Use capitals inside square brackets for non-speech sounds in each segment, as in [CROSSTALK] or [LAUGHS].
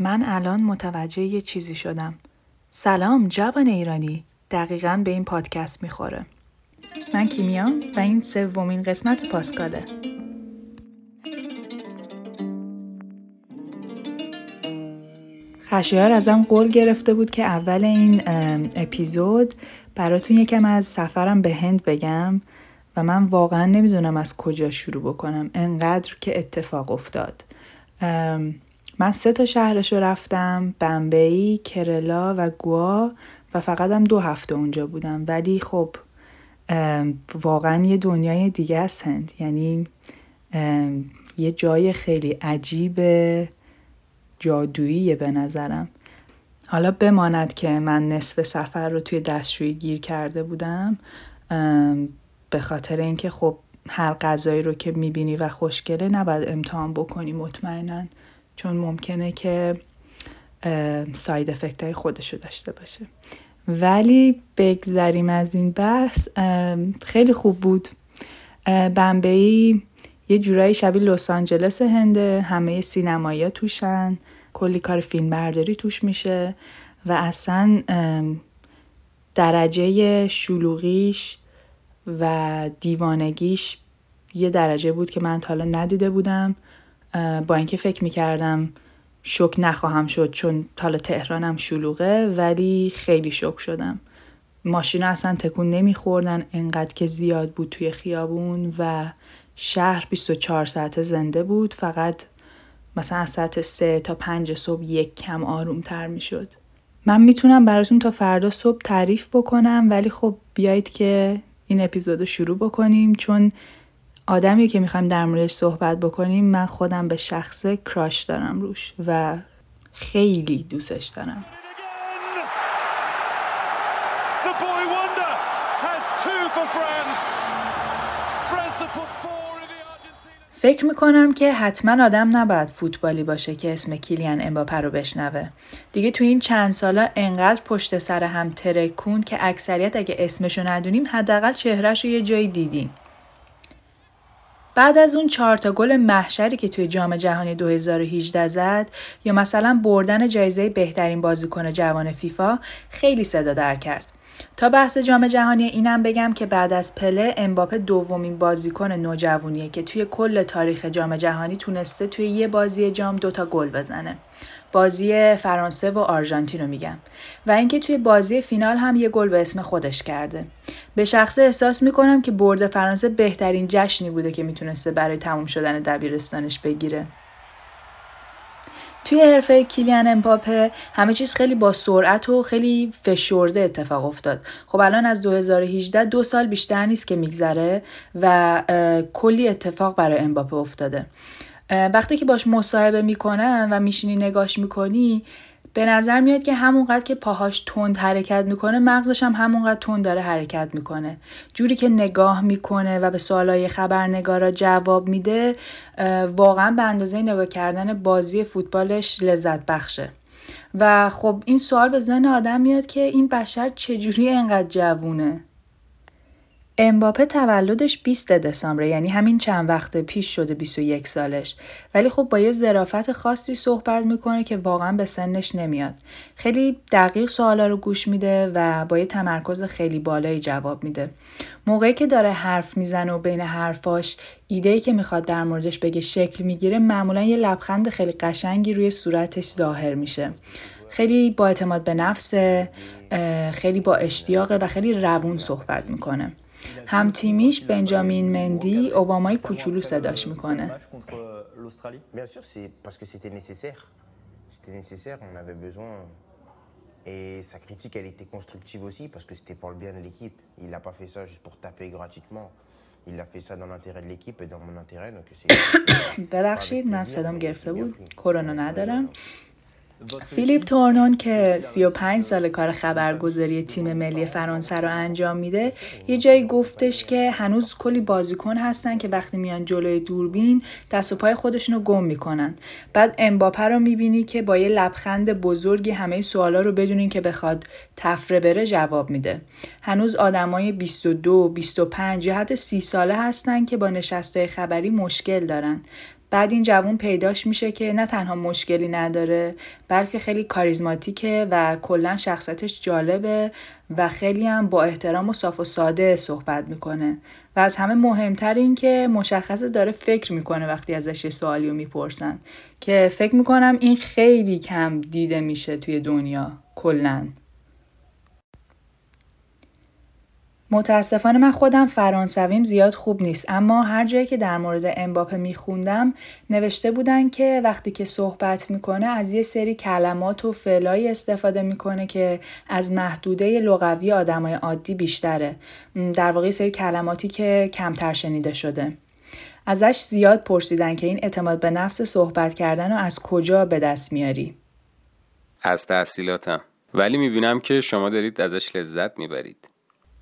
من الان متوجه یه چیزی شدم. سلام جوان ایرانی. دقیقا به این پادکست می‌خوره. من کیمیام و این سومین قسمت پاسکاله. خشیار ازم قول گرفته بود که اول این اپیزود براتون یکم از سفرم به هند بگم و من واقعا نمی‌دونم از کجا شروع بکنم انقدر که اتفاق افتاد من سه تا شهرش رو رفتم بمبئی، کرلا و گوا و فقط هم دو هفته اونجا بودم. ولی خب واقعا یه دنیای دیگه است. هند یعنی یه جای خیلی عجیب جادوییه به نظرم. حالا بماند که من نصف سفر رو توی دستشویی گیر کرده بودم به خاطر اینکه خب هر غذایی رو که می‌بینی و خوشگله نباید امتحان بکنی مطمئنا. چون ممکنه که ساید افکت های خودشو داشته باشه. ولی بگذریم از این بحث خیلی خوب بود. بمبئی یه جورایی شبیه لس آنجلس هنده همه سینمایی توشن کلی کار فیلم برداری توش میشه و اصلا درجه شلوغیش و دیوانگیش یه درجه بود که من تا حالا ندیده بودم. با اینکه فکر می‌کردم شک نخواهم شد چون حالا تهرانم شلوغه ولی خیلی شک شدم ماشین اصلا تکون نمیخوردن انقدر که زیاد بود توی خیابون و شهر 24 ساعت زنده بود فقط مثلا از ساعت 3 تا 5 صبح یک کم آروم تر می شد. من می‌تونم براتون تا فردا صبح تعریف بکنم ولی خب بیایید که این اپیزود رو شروع بکنیم چون آدمی که می‌خوایم در موردش صحبت بکنیم من خودم به شخص کراش دارم روش و خیلی دوستش دارم فکر می‌کنم که حتما آدم نباید فوتبالی باشه که اسم کیلیان امباپه رو بشنوه. دیگه تو این چند سالا انقدر پشت سر هم ترکون که اکثریت اگه اسمشو ندونیم حداقل چهرهش رو یه جایی دیدیم. بعد از اون چهار تا گل محشری که توی جام جهانی 2018 زد یا مثلا بردن جایزه بهترین بازیکن جوان فیفا خیلی صدا در کرد. تا بحث جام جهانی اینم بگم که بعد از پله امباپه دومین بازیکن نوجوانیه که توی کل تاریخ جام جهانی تونسته توی یه بازی جام دوتا گل بزنه. بازی فرانسه و آرژانتین رو میگم. و اینکه توی بازی فینال هم یه گل به اسم خودش کرده. به شخصه احساس می‌کنم که برد فرانسه بهترین جشنی بوده که می‌تونسته برای تموم شدن دبیرستانش بگیره. توی حرفه کیلیان امپاپه همه چیز خیلی با سرعت و خیلی فشرده اتفاق افتاد. خب الان از 2018 دو سال بیشتر نیست که میگذره و کلی اتفاق برای امباپه افتاده. وقتی که باش مصاحبه می‌کنن و میشینی نگاش می‌کنی به نظر میاد که همونقدر که پاهاش تند حرکت می‌کنه مغزش هم همونقدر تند داره حرکت می‌کنه. جوری که نگاه می‌کنه و به سوالای خبرنگارا جواب میده واقعا به اندازه نگاه کردن بازی فوتبالش لذت بخشه. و خب این سوال به ذهن آدم میاد که این بشر چجوری انقدر جوونه؟ امباپه تولدش 20 دسامبر یعنی همین چند وقت پیش شده 21 سالش. ولی خب با یه ظرافت خاصی صحبت می‌کنه که واقعا به سنش نمیاد. خیلی دقیق سوالا رو گوش میده و با یه تمرکز خیلی بالایی جواب میده. موقعی که داره حرف می‌زنه و بین حرفاش ایده که می‌خواد در موردش بگه شکل می‌گیره معمولا یه لبخند خیلی قشنگی روی صورتش ظاهر میشه. خیلی با اعتماد به نفس خیلی با اشتیاقه و خیلی روون صحبت می‌کنه. هم تیمیش بنجامین مندی اوبامای کوچولو صداش می‌کنه Et sa critique, elle était constructive aussi parce que c'était pour le bien de l'équipe. Il n'a pas fait ça juste pour taper gratuitement. Il a fait ça dans l'intérêt de l'équipe et dans mon intérêt. Donc c'est. ببخشید من صدام گرفته بود کرونا ندارم فیلیپ تورنون که 35 سال کار خبرگزاری تیم ملی فرانسه رو انجام میده یه جایی گفتش که هنوز کلی بازیکن هستن که وقتی میان جلوی دوربین دست و پای خودشون رو گم می‌کنن. بعد امباپه رو می‌بینی که با یه لبخند بزرگی همه سوالا رو بدونین که بخواد تفره بره جواب میده. هنوز آدمای 22 25 یا حتی 30 ساله هستن که با نشسته خبری مشکل دارن. بعد این جوون پیداش میشه که نه تنها مشکلی نداره بلکه خیلی کاریزماتیکه و کلا شخصیتش جالبه و خیلی هم با احترام و صاف و ساده صحبت می‌کنه. و از همه مهمتر این که مشخصه داره فکر می‌کنه وقتی ازش یه سوالی رو می‌پرسن. که فکر می‌کنم این خیلی کم دیده میشه توی دنیا کلا. متاسفانه من خودم فرانسویم زیاد خوب نیست. اما هر جایی که در مورد امباپه میخوندم نوشته بودن که وقتی که صحبت می‌کنه از یه سری کلمات و فعلایی استفاده می‌کنه که از محدوده لغوی آدمای عادی بیشتره. در واقع سری کلماتی که کمتر شنیده شده. ازش زیاد پرسیدن که این اعتماد به نفس صحبت کردن رو از کجا به دست میاری؟ از تحصیلاتم. ولی می‌بینم که شما دارید ازش لذت می‌برید.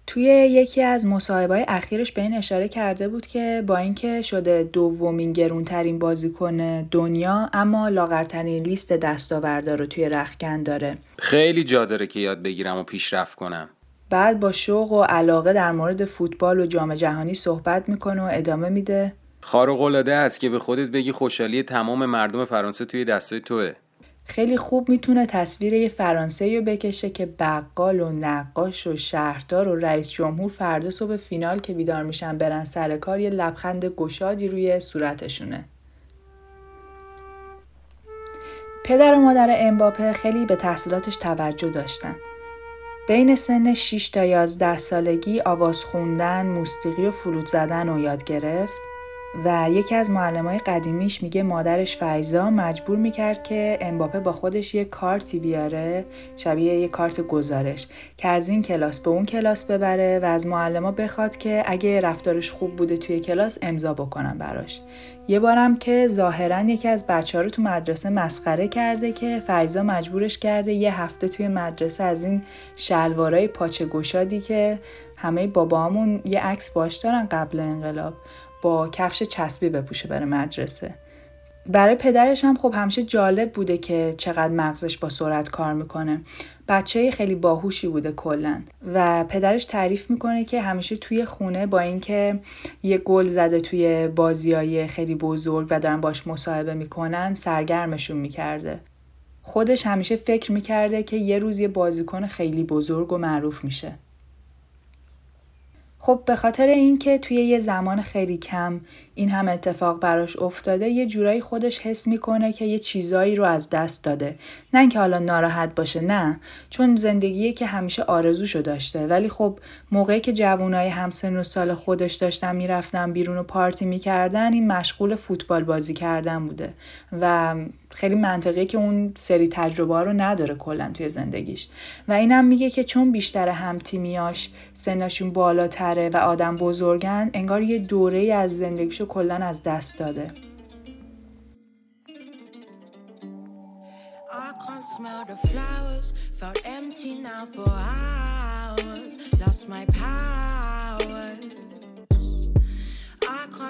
توی یکی از مصاحبه‌های اخیرش به این اشاره کرده بود که با اینکه شده دومین گرونترین بازیکن دنیا اما لاغرترین لیست دستاوردا رو توی رخکن داره. خیلی جا داره که یاد بگیرم و پیشرفت کنم. بعد با شوق و علاقه در مورد فوتبال و جام جهانی صحبت می‌کنه و ادامه میده. خارق العاده است که به خودت بگی خوشحالی تمام مردم فرانسه توی دستای توه. خیلی خوب می‌تونه تصویر یه فرانسه رو بکشه که بقال و نقاش و شهردار و رئیس جمهور فردا صبح فینال که بیدار میشن برن سر کار یه لبخند گشادی روی صورتشونه پدر و مادر امباپه خیلی به تحصیلاتش توجه داشتن. بین سن 6 تا 11 سالگی آواز خوندن، موسیقی و فلوت زدن رو یاد گرفت و یکی از معلمای قدیمیش میگه مادرش فیضا مجبور می‌کرد که امباپه با خودش یه کارتی بیاره شبیه یه کارت گزارش که از این کلاس به اون کلاس ببره و از معلما بخواد که اگه رفتارش خوب بوده توی کلاس امضا بکنن براش. یه بارم که ظاهرا یکی از بچه ها رو تو مدرسه مسخره کرده که فیضا مجبورش کرده یه هفته توی مدرسه از این شلوارای پاچه گشادی که همه بابامون یه عکس باش دارن قبل انقلاب. با کفش چسبی بپوشه بره مدرسه. برای پدرش هم خب همیشه جالب بوده که چقدر مغزش با سرعت کار می‌کنه. بچه خیلی باهوشی بوده کلا. و پدرش تعریف می‌کنه که همیشه توی خونه با اینکه یه گل زده توی بازیای خیلی بزرگ و دارن باش مصاحبه می‌کنن سرگرمشون می‌کرده. خودش همیشه فکر می‌کرده که یه روز یه بازیکن خیلی بزرگ و معروف میشه. خب به خاطر اینکه توی یه زمان خیلی کم این هم اتفاق براش افتاده یه جورایی خودش حس می‌کنه که یه چیزایی رو از دست داده. نه اینکه حالا ناراحت باشه نه. چون زندگیه که همیشه آرزوشو داشته. ولی خب موقعی که جوانای همسن و سال خودش داشتن می‌رفتن بیرون و پارتی می‌کردن این مشغول فوتبال بازی کردن بوده. و خیلی منطقیه که اون سری تجربه رو نداره کلا توی زندگیش و اینم میگه که چون بیشتر هم تیمیاش سنشون بالاتره و آدم بزرگن انگار یه دوره از زندگیشو کلا از دست داده smell the flowers, felt empty now for hours. Lost my power.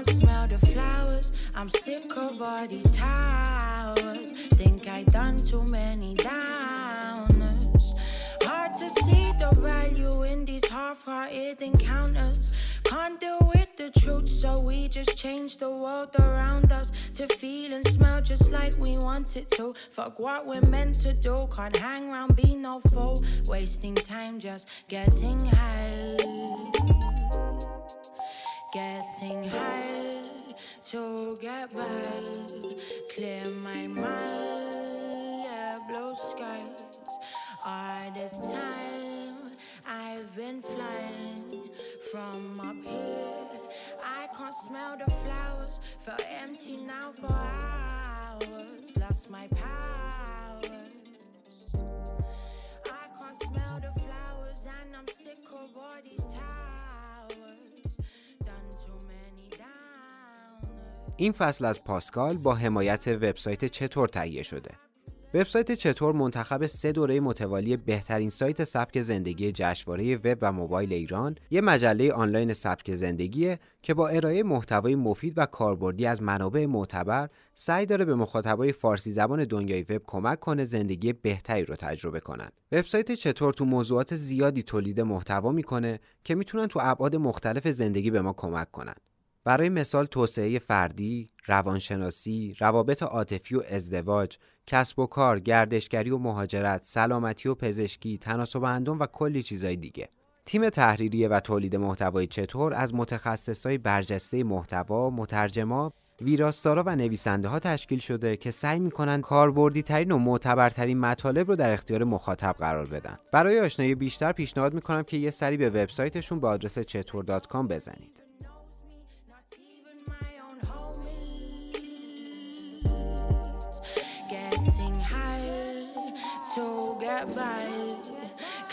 Smell the flowers. I'm sick of all these towers. Think I done too many downers. Hard to see the value in these half-hearted encounters. Can't deal with the truth, so we just change the world around us to feel and smell just like we want it to. Fuck what we're meant to do, can't hang around, be no fool. Wasting time just getting high. Getting high to get by, clear my mind, yeah, blue skies. All this time I've been flying from up here. I can't smell the flowers, felt empty now for hours. Lost my powers. این فصل از پاسکال با حمایت وبسایت چطور تهیه شده؟ وبسایت چطور منتخب سه دوره متوالی بهترین سایت سبک زندگی جشنواره وب و موبایل ایران یه مجله آنلاین سبک زندگیه که با ارائه محتوای مفید و کاربردی از منابع معتبر سعی داره به مخاطبای فارسی زبان دنیای وب کمک کنه زندگی بهتری رو تجربه کنن. وبسایت چطور تو موضوعات زیادی تولید محتوا می‌کنه که می‌تونن تو ابعاد مختلف زندگی به ما کمک کنن. برای مثال توسعه فردی، روانشناسی، روابط عاطفی و ازدواج، کسب و کار، گردشگری و مهاجرت، سلامتی و پزشکی، تناسب اندام و کلی چیزای دیگه. تیم تحریریه و تولید محتوای چطور از متخصصای برجسته محتوا، مترجما، ویراستارا و نویسنده ها تشکیل شده که سعی می‌کنن کاربردی ترین و معتبرترین مطالب رو در اختیار مخاطب قرار بدن. برای آشنایی بیشتر پیشنهاد می‌کنم که یه سری به وبسایتشون با آدرس چطور بزنید.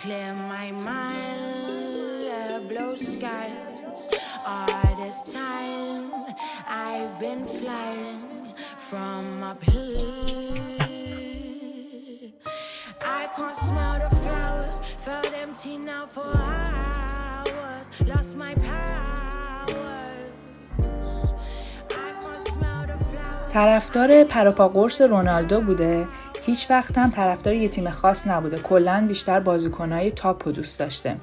Clear my mind, yeah, blow skies. All this time I've been flying from up here. I can't smell the flowers, felt empty now for hours. Lost my powers. طرفدار پروپا قرص رونالدو بوده هیچ وقت هم طرفدار یه تیم خاص نبوده. کلا بیشتر بازیکنهای تاپ و دوست داشته.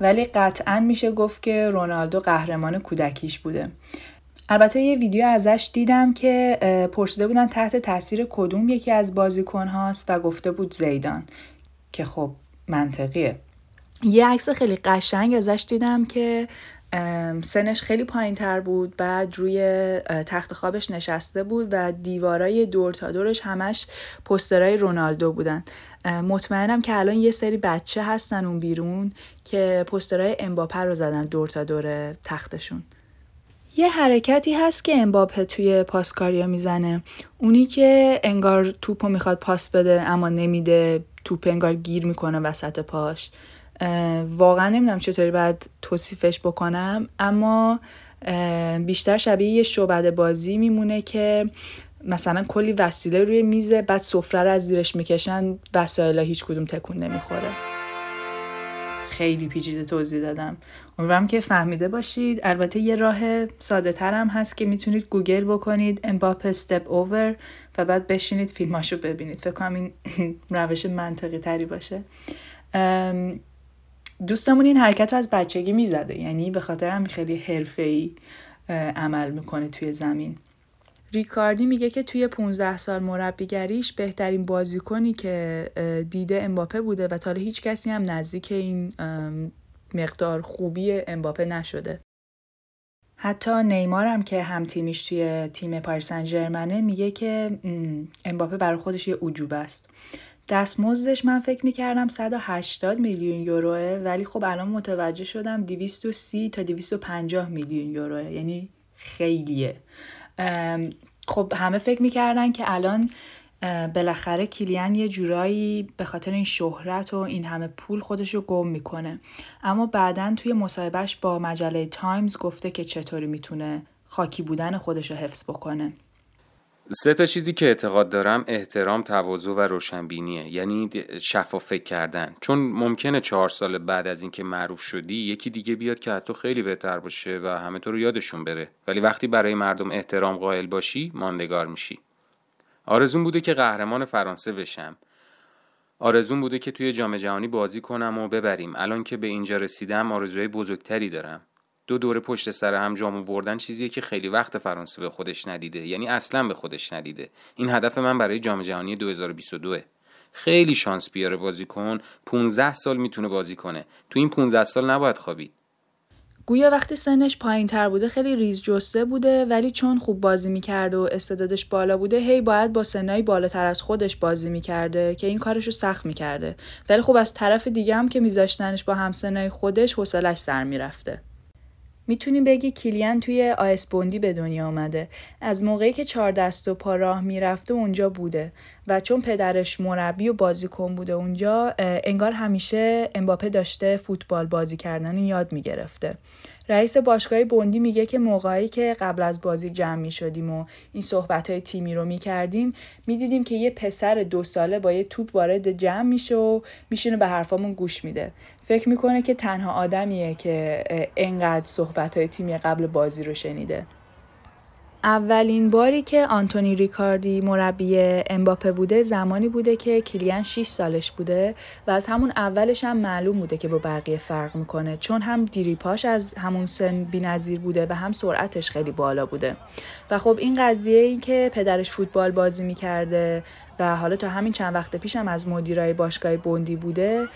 ولی قطعا میشه گفت که رونالدو قهرمان کودکیش بوده. البته یه ویدیو ازش دیدم که پرسیده بودن تحت تاثیر کدوم یکی از بازیکن هاست و گفته بود زیدان که خب منطقیه. یه عکس خیلی قشنگ ازش دیدم که سنش خیلی پایین تر بود بعد روی تخت خوابش نشسته بود و دیوارای دور تا دورش همش پسترهای رونالدو بودن. مطمئنم که الان یه سری بچه هستن اون بیرون که پسترهای امباپه رو زدن دور تا دور تختشون. یه حرکتی هست که امباپه توی پاسکاریا می‌زنه. اونی که انگار توپو می‌خواد پاس بده اما نمیده توپ انگار گیر می‌کنه وسط پاش. واقعا نمی‌دونم چطوری باید توصیفش بکنم اما بیشتر شبیه یه شعبده بازی میمونه که مثلا کلی وسیله روی میزه بعد سفره رو از زیرش می‌کشن وسایل هیچ کدوم تکون نمی‌خوره. خیلی پیچیده توضیح دادم. امیدوارم که فهمیده باشید. البته یه راه ساده ترم هست که می‌تونید گوگل بکنید امباپ استپ اوور و بعد بشینید فیلماشو ببینید. فکر کنم این [LAUGHS] روش منطقی تری باشه دوستمون این حرکت رو از بچگی می‌زده. یعنی به خاطر هم خیلی حرفه‌ای عمل می‌کنه توی زمین. ریکاردی میگه که توی 15 سال مربیگریش بهترین بازیکنی که دیده امباپه بوده و تا هیچ کسی هم نزدیک این مقدار خوبی امباپه نشده. حتی نیمار هم که هم تیمیش توی تیم پاریس سن میگه که امباپه برای خودش یه عجوبه است. دستمزدش من فکر می‌کردم 180 میلیون یوروه ولی خب الان متوجه شدم 230 تا 250 میلیون یوروه. یعنی خیلیه. خب همه فکر می‌کردن که الان بالاخره کلیان یه جورایی به خاطر این شهرت و این همه پول خودش رو گم می‌کنه. اما بعدا توی مصاحبهش با مجله تایمز گفته که چطوری می‌تونه خاکی بودن خودش رو حفظ بکنه. سه تا چیزی که اعتقاد دارم احترام تواضع و روشنبینیه. یعنی شفاف فکر کردن. چون ممکنه چهار سال بعد از اینکه معروف شدی یکی دیگه بیاد که حتی خیلی بهتر باشه و همه تو رو یادشون بره. ولی وقتی برای مردم احترام قائل باشی ماندگار میشی. آرزون بوده که قهرمان فرانسه بشم. آرزون بوده که توی جام جهانی بازی کنم و ببریم. الان که به اینجا رسیدم آرزوهای بزرگتری دارم. دو دوره پشت سر هم جامو بردن چیزیه که خیلی وقت فرانسه به خودش ندیده یعنی اصلا به خودش ندیده. این هدف من برای جام جهانی 2022 خیلی شانس بیاره بازیکن 15 سال می‌تونه بازی کنه. تو این 15 سال نباید خوابید. گویا وقتی سنش پایین تر بوده خیلی ریز جسته بوده ولی چون خوب بازی می‌کرده و استعدادش بالا بوده هی باید با سنهای بالاتر از خودش بازی می‌کرده که این کارش رو سخت می‌کرده. ولی خب از طرف دیگه هم که میذاشتنش با همسنهای خودش حوصلش سر می‌رفته. می‌تونی بگی کلیان توی آیس بوندی به دنیا آمده. از موقعی که چهار دست و پا راه می‌رفته اونجا بوده. و چون پدرش مربی و بازیکن بوده اونجا انگار همیشه امباپه داشته فوتبال بازی کردن یاد می‌گرفته. رئیس باشگاه بوندی میگه که موقعی که قبل از بازی جمع می شدیم و این صحبت های تیمی رو می کردیم می دیدیم که یه پسر دو ساله با یه توپ وارد جمع میشه و میشینه به حرفامون گوش میده. فکر می‌کنه که تنها آدمیه که انقدر صحبت های تیمی قبل بازی رو شنیده. اولین باری که آنتونی ریکاردی مربی امباپه بوده زمانی بوده که کلیان 6 سالش بوده و از همون اولش هم معلوم بوده که با بقیه فرق می‌کنه چون هم دیریپاش از همون سن بی‌نظیر بوده و هم سرعتش خیلی بالا بوده. و خب این قضیه ای که پدرش فوتبال بازی می‌کرده و حالا تا همین چند وقت پیشم از مدیرای باشگاه بوندی بوده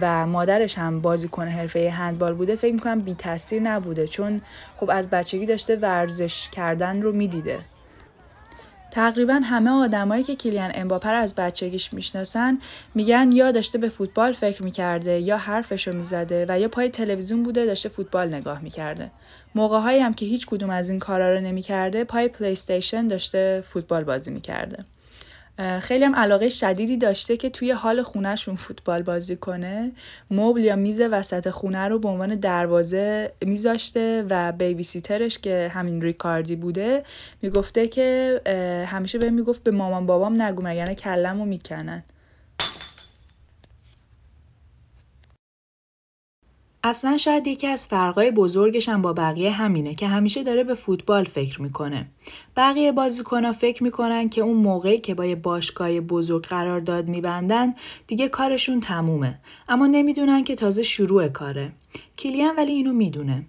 و مادرش هم بازیکن حرفه هندبال بوده فکر می‌کنم بی تاثیر نبوده چون خب از بچگی داشته ورزش کردن رو می‌دیده. تقریبا همه آدمایی که کلیان امباپر از بچگیش می‌شناسن میگن یا داشته به فوتبال فکر می‌کرده یا حرفشو می‌زده و یا پای تلویزیون بوده داشته فوتبال نگاه می‌کرده. موقعهایی هم که هیچ کدوم از این کارا رو نمی‌کرده پای پلی داشته فوتبال بازی می‌کرده. خیلی هم علاقه شدیدی داشته که توی حال خونهشون فوتبال بازی کنه. مبل یا میز وسط خونه رو به عنوان دروازه میذاشته و بیبی سیترش که همین ریکاردی بوده می‌گفته که همیشه به می‌گفت به مامان بابام نگو مگرنه کلم رو می‌کنن. اصلا شاید یکی از فرقای بزرگش هم با بقیه همینه که همیشه داره به فوتبال فکر می‌کنه. بقیه بازیکنها فکر می‌کنن که اون موقعی که با یه باشگاه بزرگ قرار داد میبندن دیگه کارشون تمومه. اما نمی‌دونن که تازه شروع کاره. کلیان ولی اینو می‌دونه.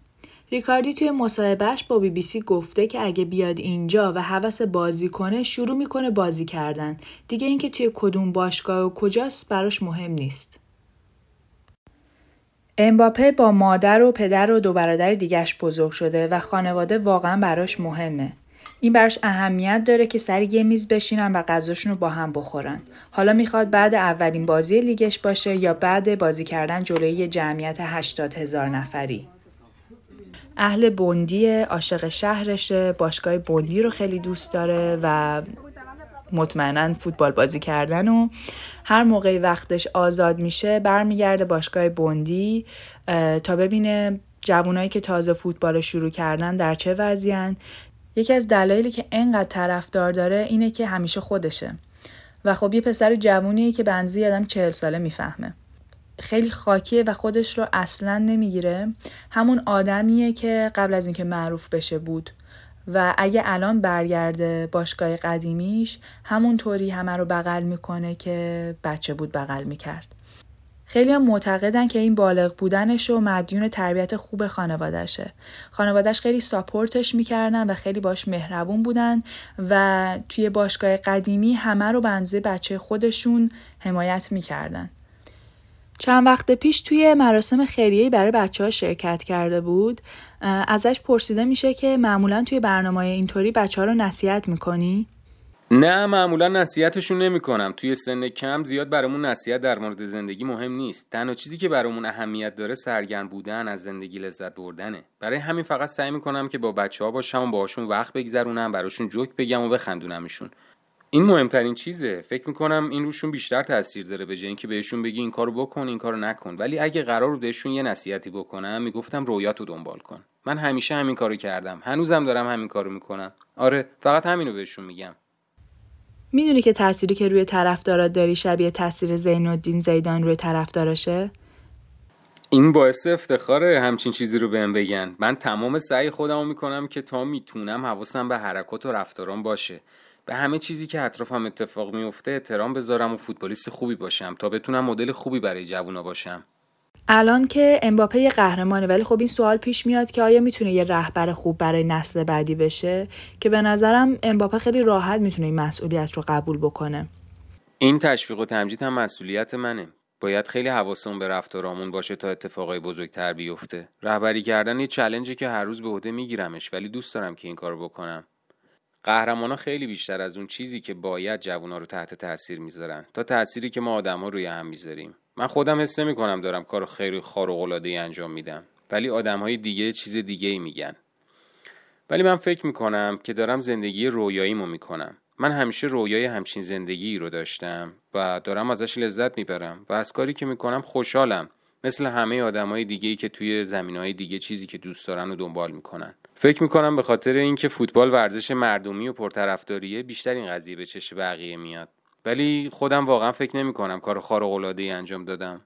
ریکاردی توی مصاحبهش با بی بی سی گفته که اگه بیاد اینجا و حوس بازی کنه شروع می‌کنه بازی کردن. دیگه اینکه توی کدوم باشگاه و کجاست براش مهم نیست. امباپه با مادر و پدر و دو برادر دیگش بزرگ شده و خانواده واقعا براش مهمه. این براش اهمیت داره که سر یه میز بشینن و غذاشون رو با هم بخورن. حالا می‌خواد بعد اولین بازی لیگش باشه یا بعد بازی کردن جلوی جمعیت 80 هزار نفری. اهل بندی عاشق شهرشه باشگاه بندی رو خیلی دوست داره و مطمئنا فوتبال بازی کردن و هر موقعی وقتش آزاد میشه برمیگرده باشگاه بندی تا ببینه جوانایی که تازه فوتبال شروع کردن در چه وضعیان یکی از دلایلی که انقدر طرفدار داره اینه که همیشه خودشه. و خب یه پسر جوونیه که بنزی آدم چهل ساله می‌فهمه. خیلی خاکیه و خودش رو اصلا نمی‌گیره. همون آدمیه که قبل از اینکه معروف بشه بود و اگه الان برگرده باشگاه قدیمیش همونطوری همه رو بغل می‌کنه که بچه بود بغل می‌کرد. خیلی هم معتقدن که این بالغ بودنش و مدیون تربیت خوب خانوادهشه. خانوادهش خیلی ساپورتش می‌کردن و خیلی باش مهربون بودن و توی باشگاه قدیمی همه رو به بچه خودشون حمایت می‌کردن. چند وقت پیش توی مراسم خیریه برای بچه ها شرکت کرده بود ازش پرسیده میشه که معمولا توی برنامه اینطوری بچه ها رو نصیحت می‌کنی؟ نه معمولا نصیحتشون نمی‌کنم. توی سن کم زیاد برامون نصیحت در مورد زندگی مهم نیست. تنها چیزی که برامون اهمیت داره سرگرم بودن از زندگی لذت بردنه. برای همین فقط سعی می‌کنم که با بچه ها باشم و باشون وقت بگذرونم براشون جوک بگم و بخندونمشون. این مهمترین چیزه. فکر می‌کنم این روشون بیشتر تاثیر داره به جای اینکه بهشون بگی این کارو بکن این کارو نکن. ولی اگه قرار رو بهشون یه نصیحتی بکنم می‌گفتم رویاتو دنبال کن. من همیشه همین کارو کردم. هنوزم دارم همین کارو می‌کنم. آره فقط همینو بهشون میگم. می‌دونی که تأثیری که روی طرفدارات داری شبیه تاثیر زین الدین زیدان روی طرفداراشه؟ این باعث افتخاره همچین چیزی رو بهم بگن. من تمام سعی خودمو می‌کنم که تا می‌تونم حواسم به حرکات و رفتاران باشه. به همه چیزی که اطرافم اتفاق میفته احترام بذارم و فوتبالیست خوبی باشم تا بتونم مدل خوبی برای جوونا باشم. الان که امباپه یه قهرمانه ولی خب این سوال پیش میاد که آیا می‌تونه یه رهبر خوب برای نسل بعدی بشه؟ که به نظرم امباپه خیلی راحت می‌تونه این مسئولیت رو قبول بکنه. این تشویق و تمجید هم مسئولیت منه. باید خیلی حواسمون به رفتارامون باشه تا اتفاقای بزرگتر بیفته. رهبری کردن یه چلنجی که هر روز به عهده میگیرمش ولی دوست دارم که این کارو بکنم. قهرمانا خیلی بیشتر از اون چیزی که باید جوونا رو تحت تاثیر می‌ذارن. تا تأثیری که ما آدما روی هم می‌ذاریم. من خودم حس کنم دارم کار خیلی خارق العاده انجام میدم. ولی های دیگه چیز دیگه ای میگن. ولی من فکر می‌کنم که دارم زندگی رویاییمو می‌کنم. من همیشه رویای همچین زندگی رو داشتم و دارم ازش لذت می‌برم و از کاری که می‌کنم خوشحالم. مثل همه آدمای دیگه ای که توی زمین های دیگه چیزی که دوست دارن و دنبال می‌کنن. فکر می‌کنم به خاطر اینکه فوتبال ورزش مردمی و پرطرفداریه بیشتر این قضیه به چش بقیه میاد. ولی خودم واقعا فکر نمی‌کنم کار خارق العاده ای انجام دادم.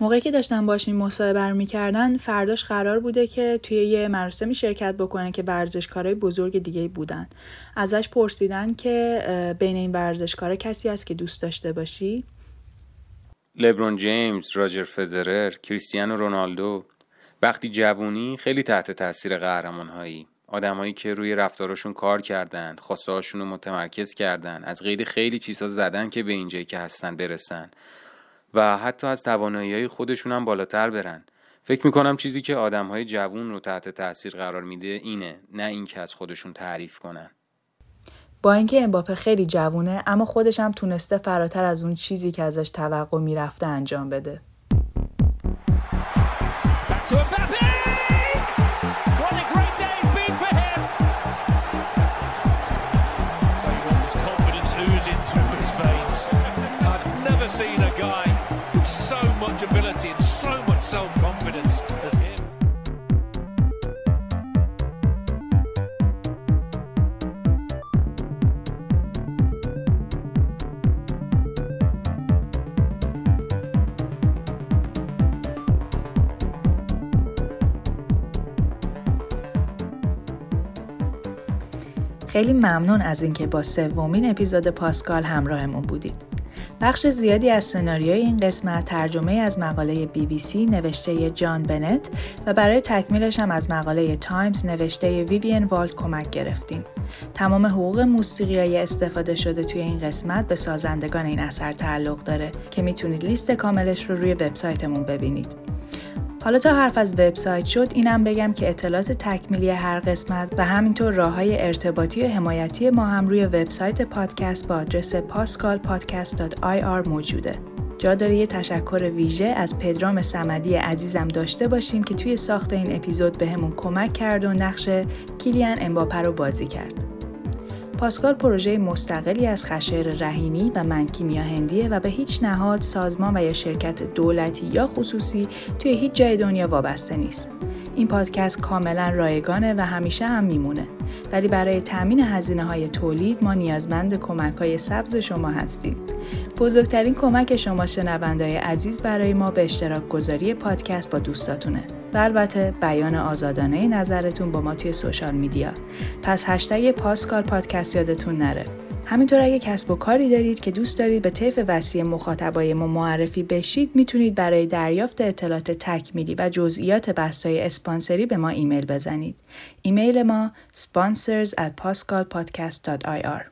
موقعی که داشتن باشین مصاحبه رو می‌کردن فرداش قرار بوده که توی یه مراسمی شرکت بکنه که ورزشکارای بزرگ دیگه بودن. ازش پرسیدن که بین این ورزشکارا کسی هست که دوست داشته باشی؟ لبرون جیمز، راجر فدرر، کریستیانو رونالدو. وقتی جوونی خیلی تحت تاثیر قهرمانهایی. آدمایی که روی رفتارشون کار کردن خواسته رو متمرکز کردن از غیر خیلی چیزها زدن که به اینجایی که هستن برسن. و حتی از توانایی های خودشون هم بالاتر برن. فکر می‌کنم چیزی که آدم های جوون رو تحت تاثیر قرار میده اینه نه اینکه از خودشون تعریف کنن. با اینکه امباپه خیلی جوونه اما خودش هم تونسته فراتر از اون چیزی که ازش توقع می‌رفته انجام بده. to Mbappe! What a great day it's been for him! So his confidence oozing through his veins. I've never seen a guy with so much ability and so much self-confidence. خیلی ممنون از اینکه با سومین اپیزود پاسکال همراهمون بودید. بخش زیادی از سناریوی این قسمت ترجمه از مقاله بی بی سی نوشته جان بنت و برای تکمیلش هم از مقاله تایمز نوشته ویوین والد کمک گرفتیم. تمام حقوق موسیقی استفاده شده توی این قسمت به سازندگان این اثر تعلق داره که می‌تونید لیست کاملش رو روی وبسایتمون ببینید. حالا تا حرف از وبسایت شد اینم بگم که اطلاعات تکمیلی هر قسمت و همینطور راه های ارتباطی و حمایتی ما هم روی وبسایت پادکست با آدرس pascalpodcast.ir موجوده. جا داره یه تشکر ویژه از پدرام سمدی عزیزم داشته باشیم که توی ساخت این اپیزود بهمون به کمک کرد و نقش کیلیان امباپه رو بازی کرد. پاسکال پروژه مستقلی از خشایر رحیمی و منکیمیا هندیه و به هیچ نهاد، سازمان و یا شرکت دولتی یا خصوصی توی هیچ جای دنیا وابسته نیست. این پادکست کاملا رایگانه و همیشه هم میمونه. ولی برای تامین هزینه های تولید ما نیازمند کمک های سبز شما هستیم. بزرگترین کمک شما شنوندای عزیز برای ما به اشتراک گذاری پادکست با دوستاتونه. و البته بیان آزادانه نظرتون با ما توی social media. پس هشتگ پاسکال پادکست یادتون نره. همینطور اگه کسب و کاری دارید که دوست دارید به طیف وسیع مخاطبای ما معرفی بشید می‌تونید برای دریافت اطلاعات تکمیلی و جزئیات بحث‌های اسپانسری به ما ایمیل بزنید. ایمیل ما sponsors at pascalpodcast.ir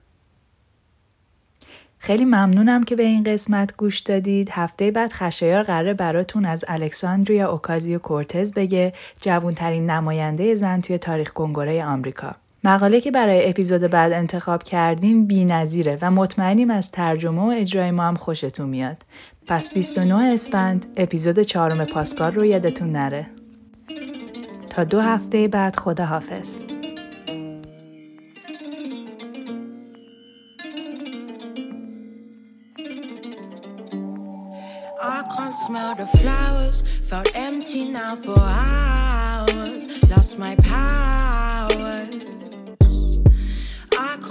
خیلی ممنونم که به این قسمت گوش دادید. هفته بعد خشایار قراره براتون از الکساندریا اوکازیو کورتز بگه جوونترین نماینده زن توی تاریخ کنگره آمریکا. مقاله که برای اپیزود بعد انتخاب کردیم بی نظیره و مطمئنیم از ترجمه و اجرای ما هم خوشتون میاد. پس 29 اسفند اپیزود چهارم پاسکال رو یادتون نره. تا دو هفته بعد خدا حافظ. smell the flowers, felt empty now for hours. Lost my power.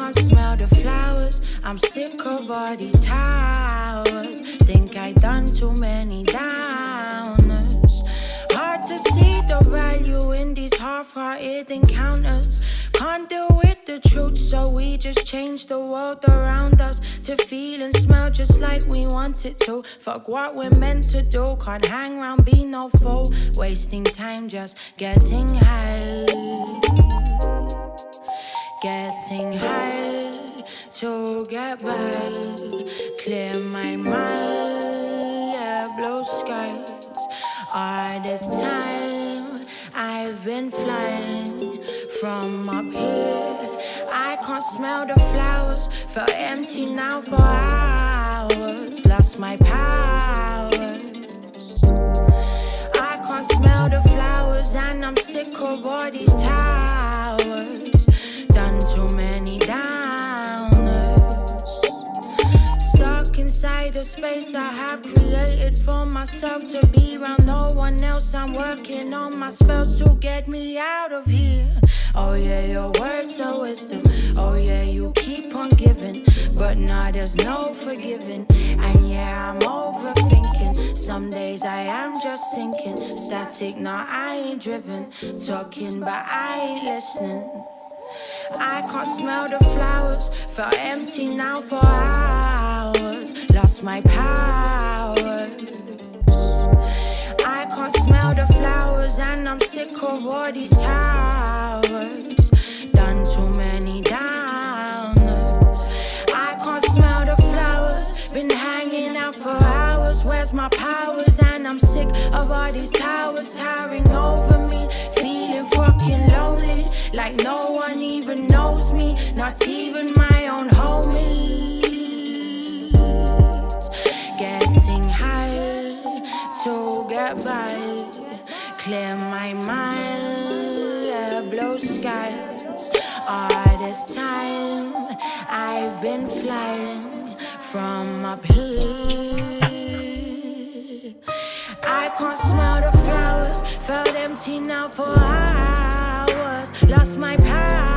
Can't smell the flowers. I'm sick of all these towers. Think I done too many downers. Hard to see the value in these half-hearted encounters. Can't deal with the truth, so we just change the world around us to feel and smell just like we want it to. Fuck what we're meant to do, can't hang around, be no fool. Wasting time just getting high. Getting high to get by, clear my mind, yeah, blue skies. All this time I've been flying from up here. I can't smell the flowers, felt empty now for hours. Lost my powers. I can't smell the flowers, and I'm sick of all these towers. Space I have created for myself to be around no one else. I'm working on my spells to get me out of here. Oh yeah, your words are wisdom. Oh yeah, you keep on giving, but now there's no forgiving. And yeah, I'm overthinking. Some days I am just sinking. Static, now I ain't driven. Talking, but I ain't listening. I can't smell the flowers. Felt empty now for hours. My power. I can't smell the flowers, and I'm sick of all these towers. Done too many downers. I can't smell the flowers. Been hanging out for hours. Where's my powers? And I'm sick of all these towers towering over me. Feeling fucking lonely. Like no one even knows me. Not even to get by. Clear my mind. Blow skies. All this time I've been flying from up here. I can't smell the flowers. Felt empty now for hours. Lost my power.